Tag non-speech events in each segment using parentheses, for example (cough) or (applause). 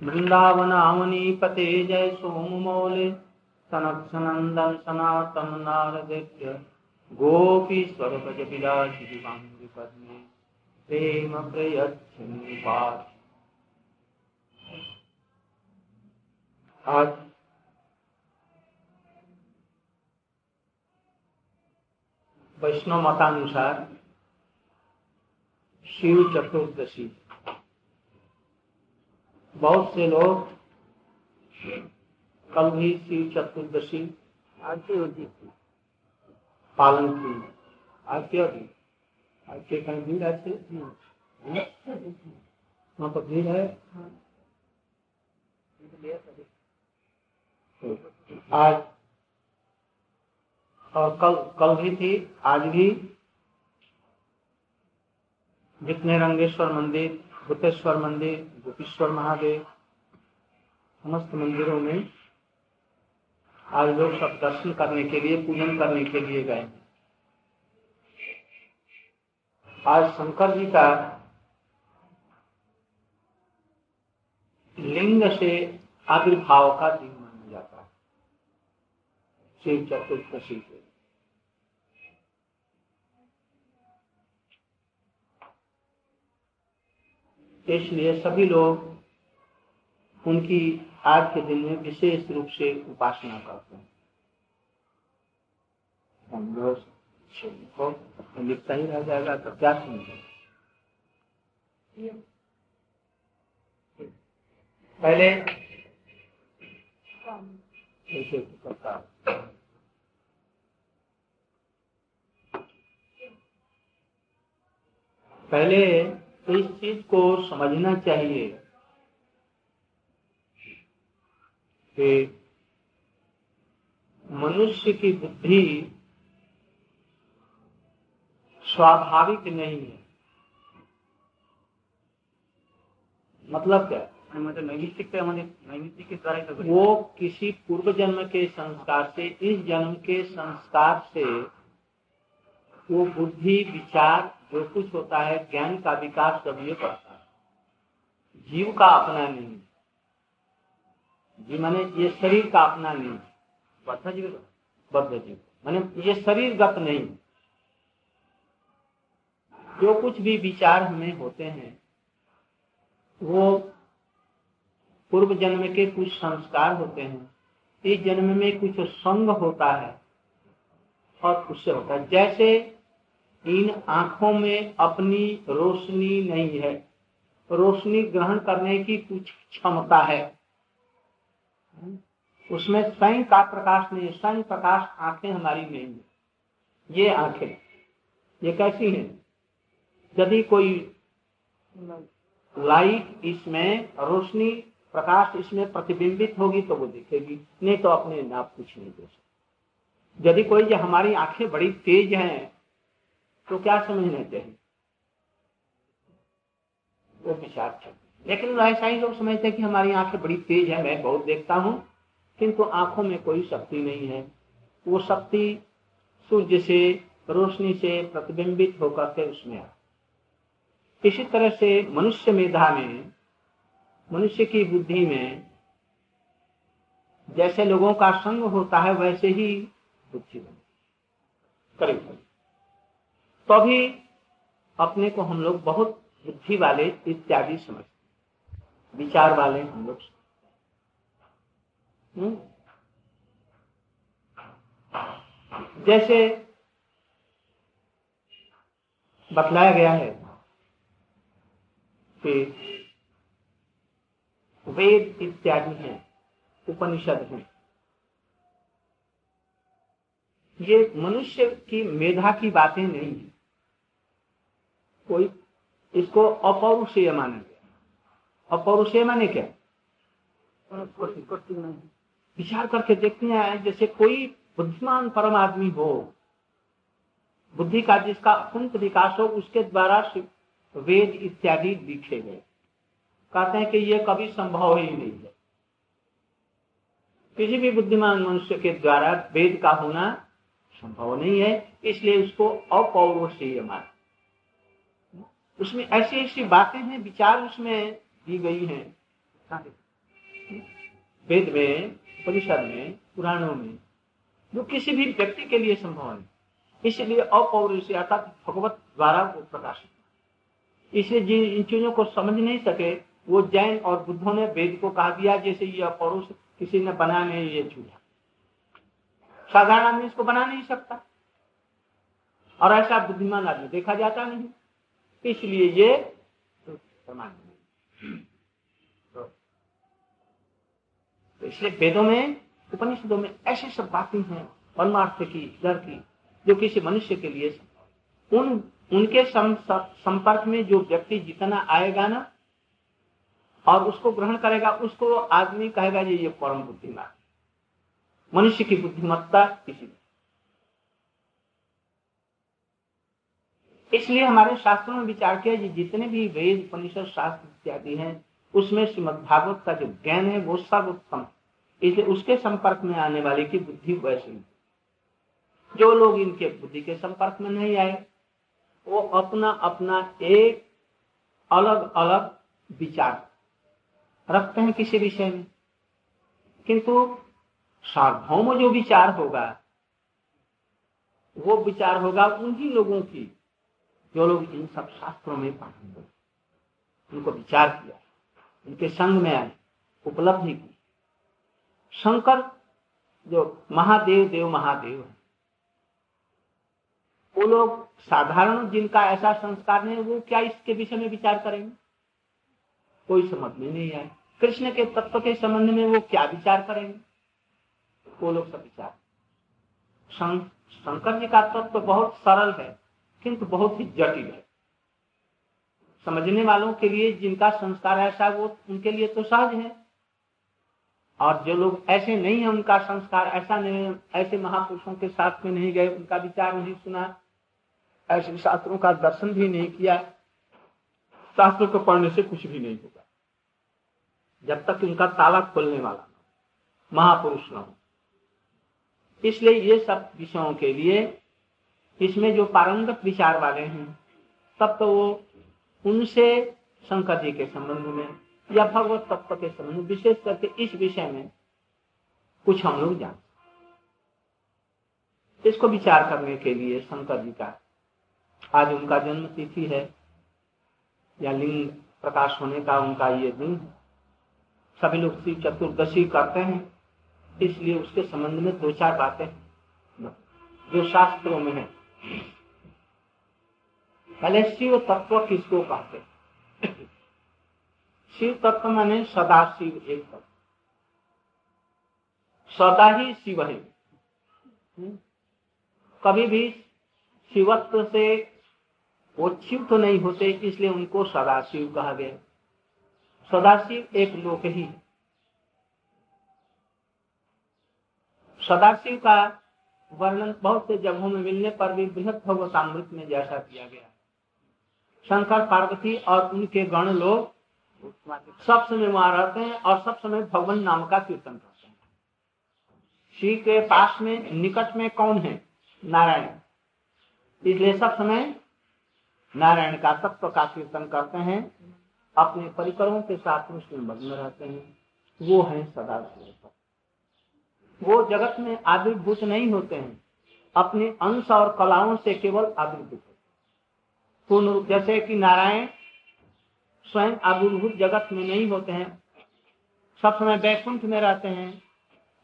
वृंदावन आवनी पते जय सोम मौले सनक्षनंदन सनातन नारदेभ्य गोपीश्वर भज विलासी पद्मे प्रेम प्रयच्छन्नि आज वैष्णव मतानुसार शिव चतुर्दशी। बहुत से लोग कल भी शिव चतुर्दशी पालन की। आज क्या भी आज के कहीं भीड़ ऐसे वहाँ पर भीड़ है? आज और कल कल भी थी, आज भी। जितने रंगेश्वर मंदिर, भूतेश्वर मंदिर, गोपेश्वर महादेव, समस्त मंदिरों में आज लोग सब दर्शन करने के लिए, पूजन करने के लिए गए। आज शंकर जी का लिंग से आविर्भाव का दिन शिव चतुर्दशी के इसलिए सभी लोग उनकी आज के दिन में विशेष रूप से उपासना करते हैं। लिखता ही रह जाएगा तो क्या समझे पहले करता पहले इस चीज़ को समझना चाहिए कि मनुष्य की बुद्धि स्वाभाविक नहीं है। मतलब क्या? मतलब वो किसी पूर्व जन्म के संस्कार से, इस जन्म के संस्कार से वो बुद्धि, विचार, जो कुछ होता है, ज्ञान का विकास सब ये करता है। जीव का अपना नहीं जी माने ये शरीर का अपना नहीं बद्ध जीव बद्ध जीव माने ये शरीरगत नहीं जो कुछ भी विचार हमें होते हैं, वो पूर्व जन्म के कुछ संस्कार होते हैं। इस जन्म में कुछ संग होता है और उससे होता है। जैसे इन आँखों में अपनी रोशनी नहीं है। रोशनी ग्रहण करने की कुछ क्षमता है। उसमें स्वयं का प्रकाश नहीं है। स्वयं प्रकाश आँखें हमारी नहीं है। ये आँखें। ये कैसी हैं? यदि कोई लाइट इसमें रोशनी प्रकाश इसमें प्रतिबिंबित होगी तो वो दिखेगी, नहीं तो अपने नाप कुछ नहीं दे सकते। यदि कोई जो हमारी आँखें बड़ी तेज हैं तो क्या समझना चाहिए वो विचार लेकिन ऐसा ही लोग समझते हैं कि हमारी आँखें बड़ी तेज है, मैं बहुत देखता हूँ, किंतु आँखों में कोई शक्ति नहीं है। वो शक्ति सूर्य से, रोशनी से प्रतिबिंबित होकर के उसमें आ इसी तरह से मनुष्य मेधा में मनुष्य की बुद्धि में जैसे लोगों का संग होता है, वैसे ही बुद्धि करीब तो अभी अपने को हम लोग बहुत बुद्धि वाले इत्यादि समझते विचार वाले हम लोग हम्म? जैसे बतलाया गया है कि वेद इत्यादि हैं, उपनिषद हैं। ये मनुष्य की मेधा की बातें नहीं है। कोई इसको अपौरुषेय माना गया अपौरुषेय माने क्या? विचार करके देखते हैं, जैसे कोई बुद्धिमान परम आदमी हो, बुद्धि का जिसका अत्यंत विकास हो, उसके द्वारा वेद इत्यादि लिखे गए। कहते हैं कि यह कभी संभव ही नहीं है। किसी भी बुद्धिमान मनुष्य के द्वारा वेद का होना संभव नहीं है, इसलिए उसको अपौरुषेय मान। उसमें ऐसी ऐसी बातें हैं, विचार उसमें दी गई हैं। वेद में परिषद में, पुराणों में, जो किसी भी व्यक्ति के लिए संभव है। इसलिए अपौरुषेय अर्थात भगवत द्वारा वो प्रकाशित इसलिए जिन इन चीज़ों को समझ नहीं सके वो जैन और बुद्धों ने वेद को कहा दिया जैसे ये पौरुष किसी ने बना नहीं ये चूल्हा साधारण आदमी इसको बना नहीं सकता। और ऐसा बुद्धिमान आदमी देखा जाता नहीं। इसलिए ये प्रमाण तो, तो इसलिए वेदों में उपनिषदों में ऐसी सब बातें हैं परमार्थ की डर की जो किसी मनुष्य के लिए उन उनके संपर्क में जो व्यक्ति जितना आएगा ना और उसको ग्रहण करेगा, उसको आदमी कहेगा ये ये परम बुद्धिमान मनुष्य की बुद्धिमत्ता किसी में। इसलिए हमारे शास्त्रों में विचार किया जितने भी वेद, उपनिषद, शास्त्र इत्यादि हैं, उसमें श्रीमद भागवत का जो ज्ञान है, वो सर्वोत्तम इसलिए उसके संपर्क में आने वाले की बुद्धि वैसे जो लोग इनके बुद्धि के संपर्क में नहीं आए, वो अपना अपना एक अलग अलग विचार रखते हैं किसी विषय में। किंतु सार्वभौम जो विचार होगा, वो विचार होगा उन्हीं लोगों की, जो लोग इन सब शास्त्रों में पढ़ेंगे उनको विचार किया, उनके संग में आए, उपलब्धि की। शंकर जो महादेव, देव महादेव है, वो लोग साधारण जिनका ऐसा संस्कार नहीं वो क्या इसके विषय में विचार करेंगे? कोई समझ में नहीं आए कृष्ण के तत्व के संबंध में वो क्या विचार करेंगे? वो लोग सब विचार। शंकर जी का तत्व तो बहुत सरल है, किंतु बहुत ही जटिल है। समझने वालों के लिए जिनका संस्कार ऐसा वो उनके लिए तो सहज है। और जो लोग ऐसे नहीं है, उनका संस्कार ऐसा नहीं ऐसे महापुरुषों के साथ में नहीं गए, उनका विचार नहीं सुना, ऐसे शास्त्रों का दर्शन भी नहीं किया, शास्त्रों को पढ़ने से कुछ भी नहीं होगा। जब तक उनका ताला खोलने वाला महापुरुष न हो। इसलिए ये सब विषयों के लिए इसमें जो पारंगत विचार वाले हैं, तब तो वो उनसे शंकर जी के संबंध में या भगवत तत्व के संबंध में विशेष करके इस विषय में कुछ हम लोग जान इसको विचार करने के लिए शंकर जी का आज उनका जन्म तिथि है, या लिंग प्रकाश होने का उनका ये दिन है। सभी लोग चतुर्दशी करते हैं, इसलिए उसके संबंध में दो चार बातें जो शास्त्रों में है। पहले शिव तत्व किसको कहते शिव तत्व माने सदा शिव एक तत्व। सदा ही शिव है। कभी भी शिवत्व से वो शिव तो नहीं होते, इसलिए उनको सदाशिव कहा गया। सदाशिव एक लोक ही सदाशिव का वर्णन बहुत से जगहों में मिलने पर भी बृहद भगवतामृत में जैसा किया गया शंकर, पार्वती और उनके गण लोग सब समय वहाँ रहते हैं और सब समय भगवान नाम का कीर्तन करते हैं। शिव के पास में, निकट में कौन है? नारायण। इसलिए सब समय नारायण का तत्व का कीर्तन करते हैं। अपने परिकरों के साथ उसमें मग्न रहते हैं। वो है सदा वो जगत में आविर्भूत नहीं होते हैं। अपने अंश और कलाओं से केवल आविर्भूत पूर्ण रूप जैसे कि नारायण स्वयं आविर्भूत जगत में नहीं होते हैं। सब समय बैकुंठ में रहते हैं।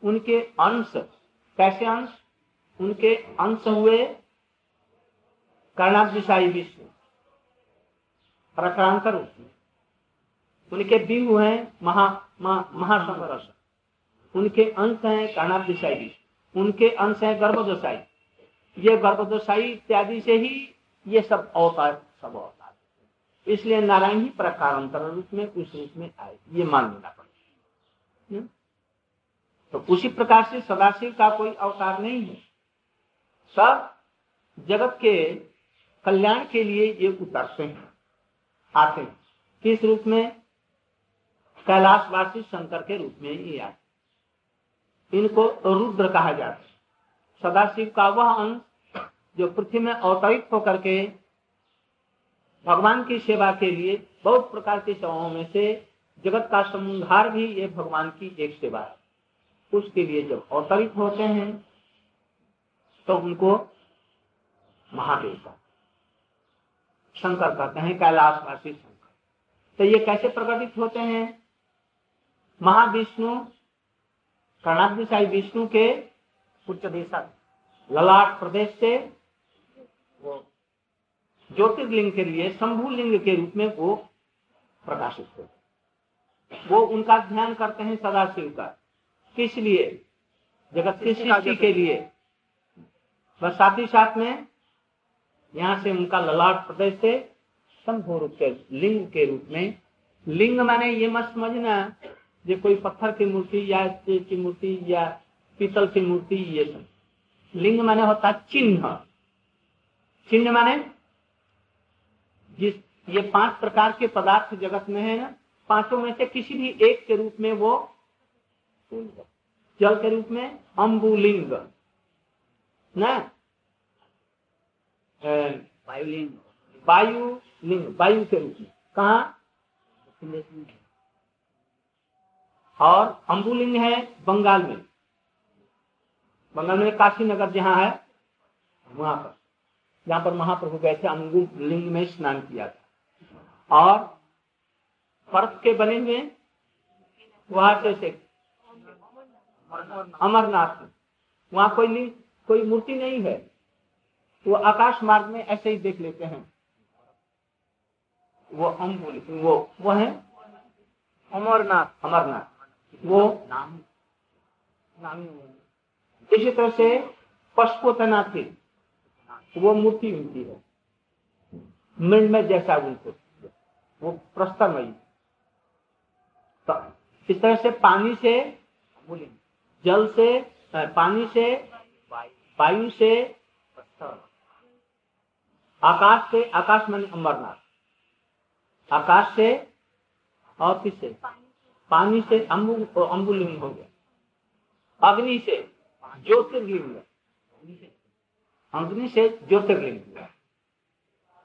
उनके अंश, कैसे अंश? उनके अंश हुए कर्णादिशाई विश्व। प्रक्रांतर उसमें उनके बिंब हैं महा महासंघर्ष। उनके अंश हैं कर्णादिशाई उनके अंश हैं गर्भदोषाई ये गर्भदोषाई इत्यादि से ही ये सब अवतार सब अवतार। इसलिए नारायण ही प्रकारांतर रूप में, उस रूप में आए। ये मान लेना पड़ेगा। हम्म? तो उसी प्रकार से सदाशिव का कोई अवतार नहीं है। सब जगत के कल्याण के लिए ये उतरते हैं, आते हैं। किस रूप में? कैलाशवासी शंकर के रूप में ही आते इनको रुद्र कहा जाता है। सदाशिव का वह अंश जो पृथ्वी में अवतरित होकर के भगवान की सेवा के लिए बहुत प्रकार की सेवाओं में से जगत का संहार भी ये भगवान की एक सेवा है। उसके लिए जब अवतरित होते हैं तो उनको महादेव का शंकर कहते हैं, कैलाशवासी शंकर। तो ये कैसे प्रकटित होते हैं? महाविष्णु कर्णादिशाई विष्णु के उच्च देशा ललाट प्रदेश से वो ज्योतिर्लिंग के लिए शंभु लिंग के रूप में वो प्रकाशित होते वो उनका ध्यान करते हैं सदाशिव का। किस लिए? जगत की सृष्टि के लिए? बस साथ ही साथ में यहाँ से उनका ललाट प्रदेश से शंभु रूप के लिंग के रूप में। लिंग माने ये मत समझना जो कोई पत्थर की मूर्ति या की मूर्ति या पीतल की मूर्ति ये सब। लिंग माने होता है चिन्ह। चिन्ह माने जिस ये पाँच प्रकार के पदार्थ जगत में है ना पाँचों में से किसी भी एक के रूप में वो जल के रूप में अम्बुलिंग न? वायुलिंग। वायु लिंग वायु के रूप में। कहा? और अम्बुलिंग है बंगाल में। बंगाल में काशी नगर जहाँ है, वहाँ पर। जहाँ पर महाप्रभु गए थे अंगु लिंग में स्नान किया था। और पर्वत के बने हुए वहाँ से अमरनाथ। वहाँ कोई लिंग कोई मूर्ति नहीं है। वो आकाश मार्ग में ऐसे ही देख लेते हैं। वो अम्बुल वो वो है अमरनाथ। अमरनाथ। वो इसी तरह से पशुपतनाथी वो मूर्ति उनकी है। मृणमय जैसा उनको, वो प्रस्तमयी तो इस तरह से पानी से, जल से, पानी से, वायु से, आकाश से, आकाश मान अमरनाथ, आकाश से और किससे पानी से अम्बु अम्बुलिंग हो गया। अग्नि से ज्योतिर्लिंग अग्नि से ज्योतिर्लिंग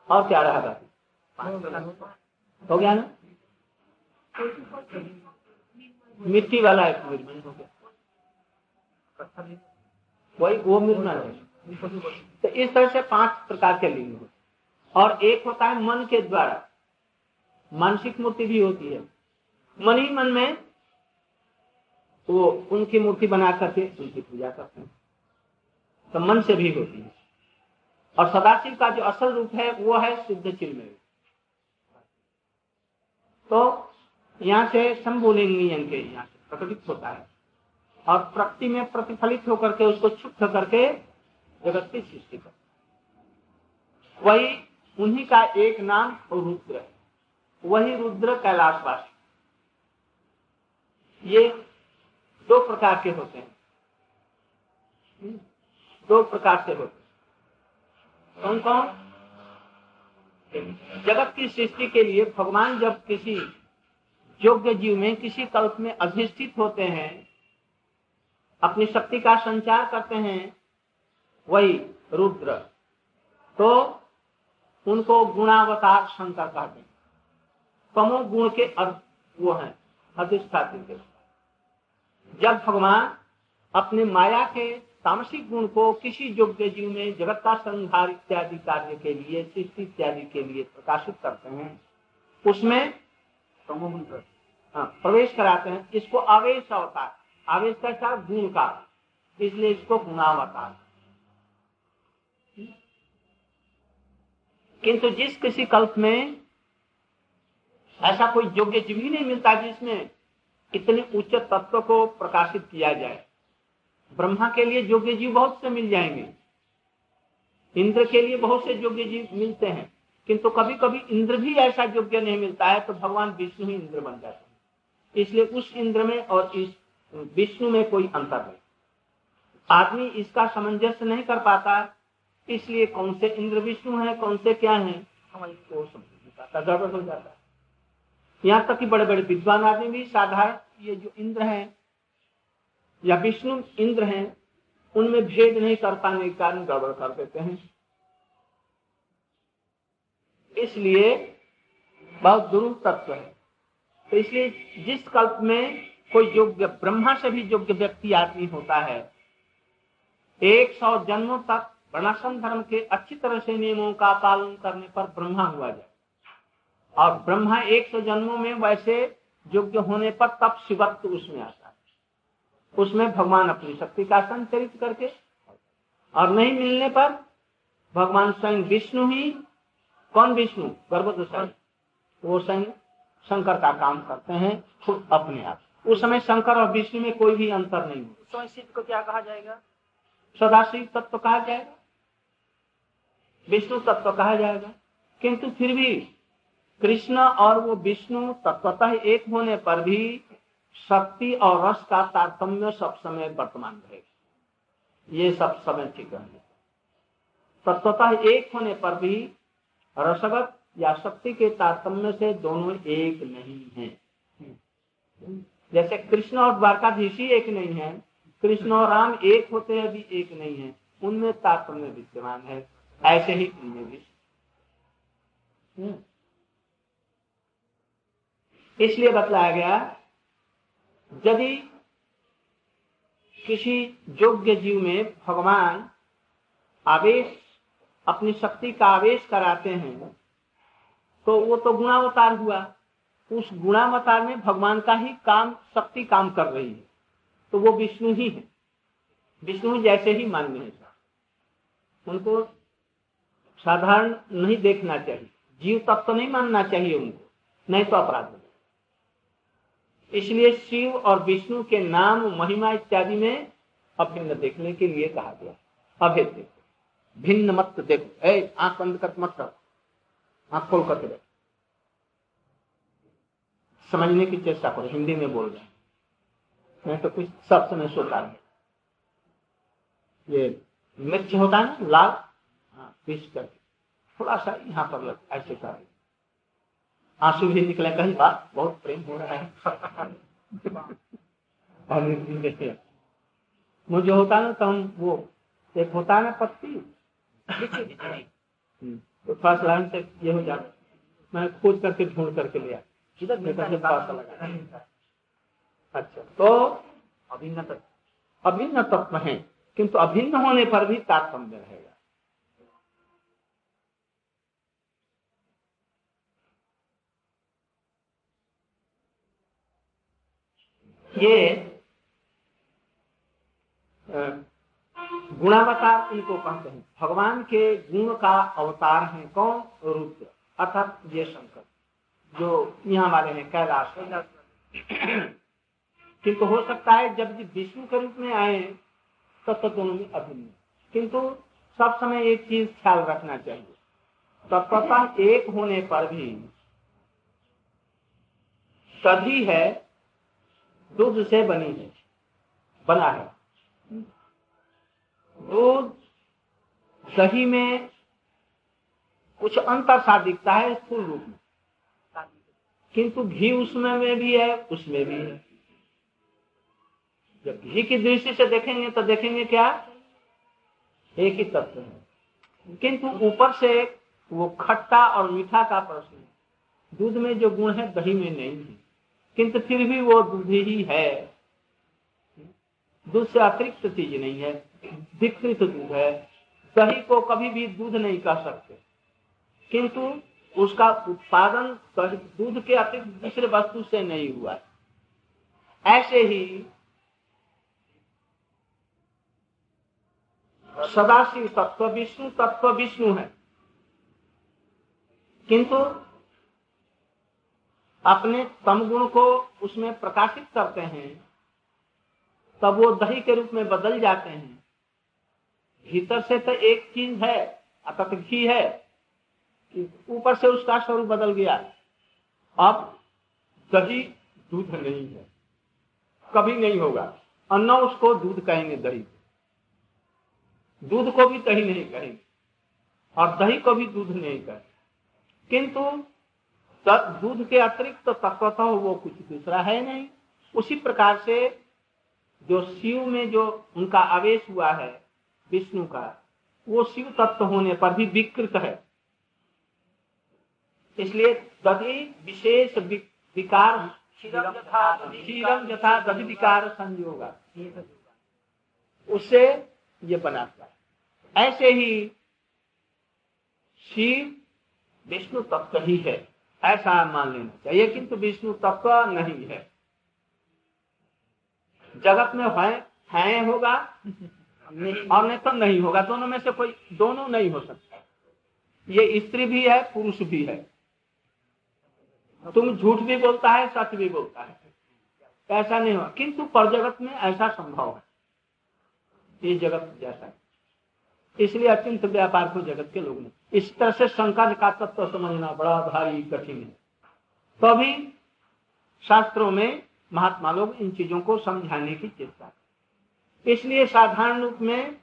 और क्या रहा था हो गया ना? मिट्टी वाला एक हो गया। वही वो निर्माण है तो इस तरह से पाँच प्रकार के लिंग होते और एक होता है मन के द्वारा। मानसिक मूर्ति भी होती है। मन ही मन में वो उनकी मूर्ति बना करके उनकी पूजा करते हैं। तो मन से भी होती है। और सदाशिव का जो असल रूप है, वो है सिद्ध चिन्मय। तो यहाँ से शंभुलिंग के यहाँ से प्रकटित होता है। और प्रकृति में प्रतिफलित होकर के उसको क्षुब्ध करके जगत की सृष्टि कर वही उन्हीं का एक नाम रुद्र है। वही रुद्र कैलाशवासी। ये दो प्रकार के होते हैं। दो प्रकार से होते कौन कौन जगत की सृष्टि के लिए भगवान जब किसी योग्य जीव में, किसी कल्प में अधिष्ठित होते हैं, अपनी शक्ति का संचार करते हैं, वही रुद्र तो उनको गुणावतार शंकर कहते हैं। तमो गुण के अर्थ वो हैं अधिष्ठाती जब भगवान अपने माया के तामसिक गुण को किसी योग्य जीव में जगत का संहार इत्यादि कार्य के लिए सृष्टि इत्यादि के लिए प्रकाशित करते हैं उसमें हाँ, प्रवेश कराते हैं। इसको आवेश अवतार आवेश का गुण का। इसलिए इसको गुणावतार। किंतु जिस किसी कल्प में ऐसा कोई योग्य जीव ही नहीं मिलता जिसमें इतने उच्च तत्व को प्रकाशित किया जाए। ब्रह्मा के लिए योग्य जीव बहुत से मिल जाएँगे। इंद्र के लिए बहुत से योग्य जीव मिलते हैं। किंतु कभी कभी इंद्र भी ऐसा योग्य नहीं मिलता है तो भगवान विष्णु ही इंद्र बन जाते हैं। इसलिए उस इंद्र में और इस विष्णु में कोई अंतर नहीं। आदमी इसका सामंजस्य नहीं कर पाता, इसलिए कौन से इंद्र विष्णु है, कौन से क्या है इसको समझ गड़बड़ हो जाता है। यहाँ तक कि बड़े बड़े विद्वान आदमी भी साधारण ये जो इंद्र है या विष्णु इंद्र हैं, उनमें भेद नहीं कर पाने के कारण गड़बड़ कर देते हैं। इसलिए बहुत दुरूह तत्व है। तो इसलिए जिस कल्प में कोई योग्य ब्रह्मा से भी योग्य व्यक्ति आदमी होता है, एक सौ जन्मों तक वर्णाश्रम धर्म के अच्छी तरह से नियमों का पालन करने पर ब्रह्मा हुआ जाए। और ब्रह्मा एक सौ जन्मों में वैसे योग्य होने पर तब शिवत्व उसमें आता है। उसमें भगवान अपनी शक्ति का संचरित करके और नहीं मिलने पर भगवान स्वयं विष्णु ही कौन विष्णु? गर्भोदय वो स्वयं शंकर का काम करते हैं खुद अपने आप। उस समय शंकर और विष्णु में कोई भी अंतर नहीं स्वयं सिद्ध को क्या कहा जाएगा? सदाशिव तत्व कहा जाएगा। विष्णु तत्व कहा जाएगा। किंतु फिर भी कृष्ण और वो विष्णु तत्वतः एक होने पर भी शक्ति और रस का तारतम्य सब समय वर्तमान रहेगा ये सब समय ठीक है तत्वतः एक होने पर भी रसगत या शक्ति के तारतम्य से दोनों एक नहीं है। जैसे कृष्ण और द्वारकाधीश एक नहीं है, कृष्ण और राम एक होते हैं भी एक नहीं है। उनमें तारतम्य विद्यमान है। ऐसे ही इनमें भी। इसलिए बतलाया गया, यदि किसी योग्य जीव में भगवान आवेश, अपनी शक्ति का आवेश कराते हैं तो वो तो गुणावतार हुआ। उस गुणावतार में भगवान का ही काम, शक्ति काम कर रही है। तो वो विष्णु ही है। विष्णु जैसे ही मान्य है। उनको साधारण नहीं देखना चाहिए। जीव तत्व तो नहीं मानना चाहिए उनको। नहीं तो अपराध इसलिए शिव और विष्णु के नाम, महिमा इत्यादि में अभिन्न देखने के लिए कहा गया अभेद देखो। भिन्न मत देखो। ए, आँख बंद कर, मत कर आँख खोल करके देखो। समझने की चेष्टा करो। हिंदी में बोल रहे मैं तो कुछ सब समय सोता है। ये मिर्च होता है ना, लाल? हाँ पीस करके। थोड़ा सा यहाँ पर लग, ऐसे कर आँसू भी निकले कहीं बात बहुत प्रेम हो रहा है। मुझे होता ना तो हम वो एक होता है ना पत्ती। हम्म, तो सा लाइन से ये हो जाता। मैं खोज करके ढूंढ करके लिया अच्छा तो अभिन्न तत्व। अभिन्न तत्व है किंतु अभिन्न होने पर भी तात्पर्य रहेगा। ये गुणावतार इनको कहते हैं। भगवान के गुण का अवतार है कौन? रुद्र, अर्थात ये शंकर जो यहाँ वाले हैं, कैलाश। किंतु हो सकता है जब विष्णु के रूप में आए, तब तो दोनों में अभिन्न किंतु सब समय एक चीज़ ख्याल रखना चाहिए। तत्वता एक होने पर भी सभी है दूध से बनी है, बना है। दूध दही में कुछ अंतर सा दिखता है स्थूल रूप में। किंतु घी उसमें में भी है, उसमें भी है। जब घी की दृष्टि से देखेंगे तो देखेंगे क्या? एक ही तत्व है। किंतु ऊपर से वो खट्टा और मीठा का प्रश्न दूध में जो गुण है, दही में नहीं है। किंतु फिर भी वो दूध ही है। दूध से अतिरिक्त चीज़ नहीं है, विकृत दूध है। दही को कभी भी दूध नहीं कह सकते। किंतु उसका उत्पादन दूध के अतिरिक्त दूसरे वस्तु से नहीं हुआ ऐसे ही सदाशिव तत्व विष्णु तत्व विष्णु है। किंतु अपने तम गुण को उसमें प्रकाशित करते हैं, तब वो दही के रूप में बदल जाते हैं। भीतर से तो एक चीज़ है, अतत घी है ऊपर से उसका स्वरूप बदल गया। अब दही दूध नहीं है, कभी नहीं होगा। अन्ना उसको दूध कहेंगे दही। दूध को भी दही नहीं कहेंगे, और दही को भी दूध नहीं कहेंगे। किंतु दूध के अतिरिक्त तो तत्वतः वो कुछ दूसरा है नहीं। उसी प्रकार से जो शिव में जो उनका आवेश हुआ है, विष्णु का, वो शिव तत्व होने पर भी विकृत है। इसलिए दधि विशेष विकार क्षीरम यथा दधि विकार संयोग। उससे ये बनाता है। ऐसे ही शिव विष्णु तत्व ही है। ऐसा मान लेना चाहिए किंतु विष्णु तत्व नहीं है। जगत में है, है होगा और नहीं तो नहीं होगा। दोनों में से कोई दोनों नहीं हो सकता। ये स्त्री भी है पुरुष भी है। तुम झूठ भी बोलता है सच भी बोलता है। ऐसा नहीं हुआ किंतु पर जगत में ऐसा संभव है। ये जगत जैसा है। इसलिए अत्यंत व्यापार को जगत के लोग ने इस तरह से शंकर का तत्व समझना बड़ा भारी कठिन है। तो शास्त्रों में महात्मा लोग इन चीज़ों को समझाने की चेष्टा इसलिए साधारण रूप में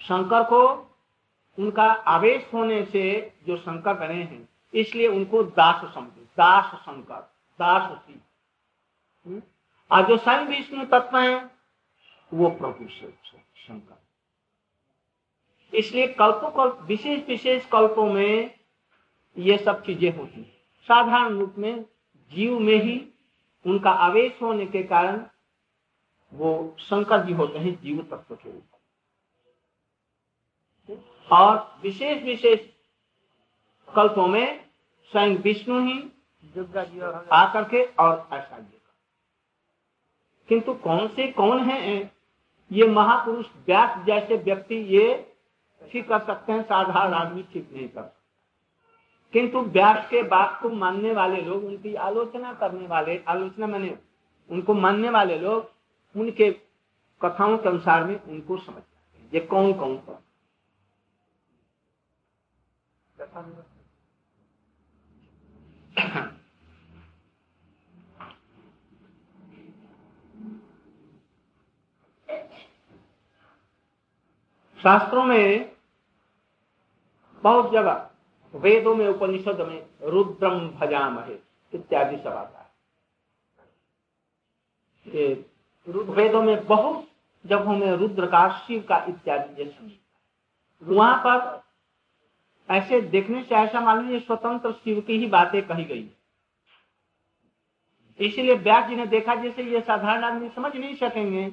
शंकर को उनका आवेश होने से जो शंकर बने हैं, इसलिए उनको दास समझो, दास शंकर दास हम्म? और जो स्वयं विष्णु तत्व है, वो प्रभु शंकर इसलिए कल्पों कल्प विशेष विशेष कल्पों में ये सब चीज़ें होती हैं। साधारण रूप में जीव में ही उनका आवेश होने के कारण वो शंकर जी होते हैं जीव तत्व के रूप और विशेष विशेष कल्पों में स्वयं विष्णु ही आकर के और ऐसा किंतु कौन से कौन है? ये महापुरुष व्यास जैसे व्यक्ति ये ठीक कर सकते हैं साधारण आदमी ठीक नहीं कर सकते। किंतु व्यास के बात को मानने वाले लोग उनकी आलोचना करने वाले आलोचना मैंने उनको मानने वाले लोग उनके कथाओं के अनुसार में उनको समझते हैं। ये कौन कौन कौन? (clears throat) शास्त्रों में बहुत जगह वेदों में, उपनिषद में रुद्रम भजाम है इत्यादि सब आता है। वेदों में बहुत जगहों में रुद्र का शिव का इत्यादि जैसे वहाँ पर ऐसे देखने से ऐसा मालूम स्वतंत्र शिव की ही बातें कही गई इसलिए व्यास जी ने देखा, जैसे ये साधारण आदमी समझ नहीं सकेंगे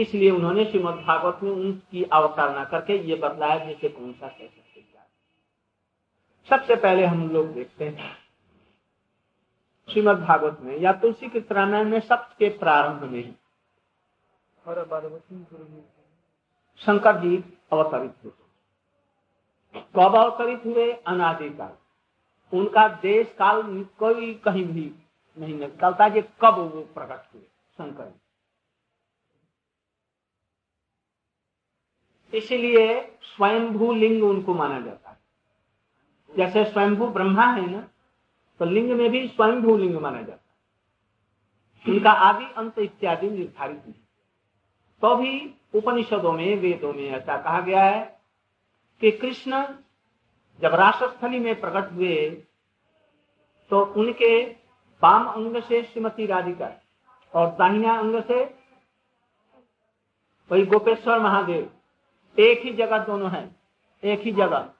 इसलिए उन्होंने श्रीमद भागवत में उनकी अवतारणा करके ये बतलाया जैसे कौन सा कैसे सबसे पहले हम लोग देखते हैं। श्रीमद भागवत में या तुलसी के रामायण में सबके प्रारंभ में ही। शंकर जी अवतरित हुए। कब अवतरित हुए? अनादिकाल। उनका देश काल कोई कहीं भी नहीं निकलता कि कब वो प्रकट हुए शंकर इसलिए स्वयंभू लिंग उनको माना जाता है। जैसे स्वयंभू ब्रह्मा है ना तो लिंग में भी स्वयंभू लिंग माना जाता है। उनका आदि अंत इत्यादि निर्धारित नहीं। तो भी उपनिषदों में, वेदों में ऐसा कहा गया है कि कृष्ण जब राष्ट्रस्थली में प्रकट हुए तो उनके वाम अंग से श्रीमती राधिका और दाहिना अंग से वही गोपेश्वर महादेव एक ही जगह दोनों है, एक ही जगह।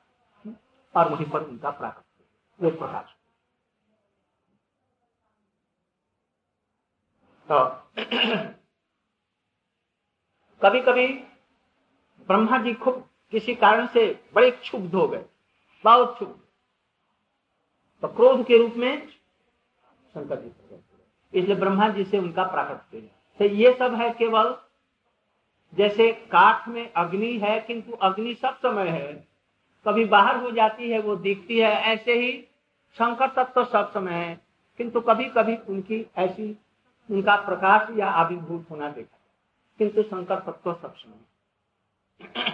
और वहीं पर उनका प्राकट प्रकाश। तो (clears throat) कभी कभी ब्रह्मा जी खूब किसी कारण से बड़े क्षुब्ध हो गए, बहुत क्षुब्ध। तो क्रोध के रूप में शंकर जी इसलिए ब्रह्मा जी से उनका प्राकट तो ये सब है केवल जैसे काठ में अग्नि है, किंतु अग्नि सब समय है। कभी बाहर हो जाती है, वो दिखती है। ऐसे ही शंकर तत्व तो सब समय है, किंतु कभी कभी उनकी ऐसी, उनका प्रकाश या आविर्भूत होना देखा किंतु शंकर तत्व सब समय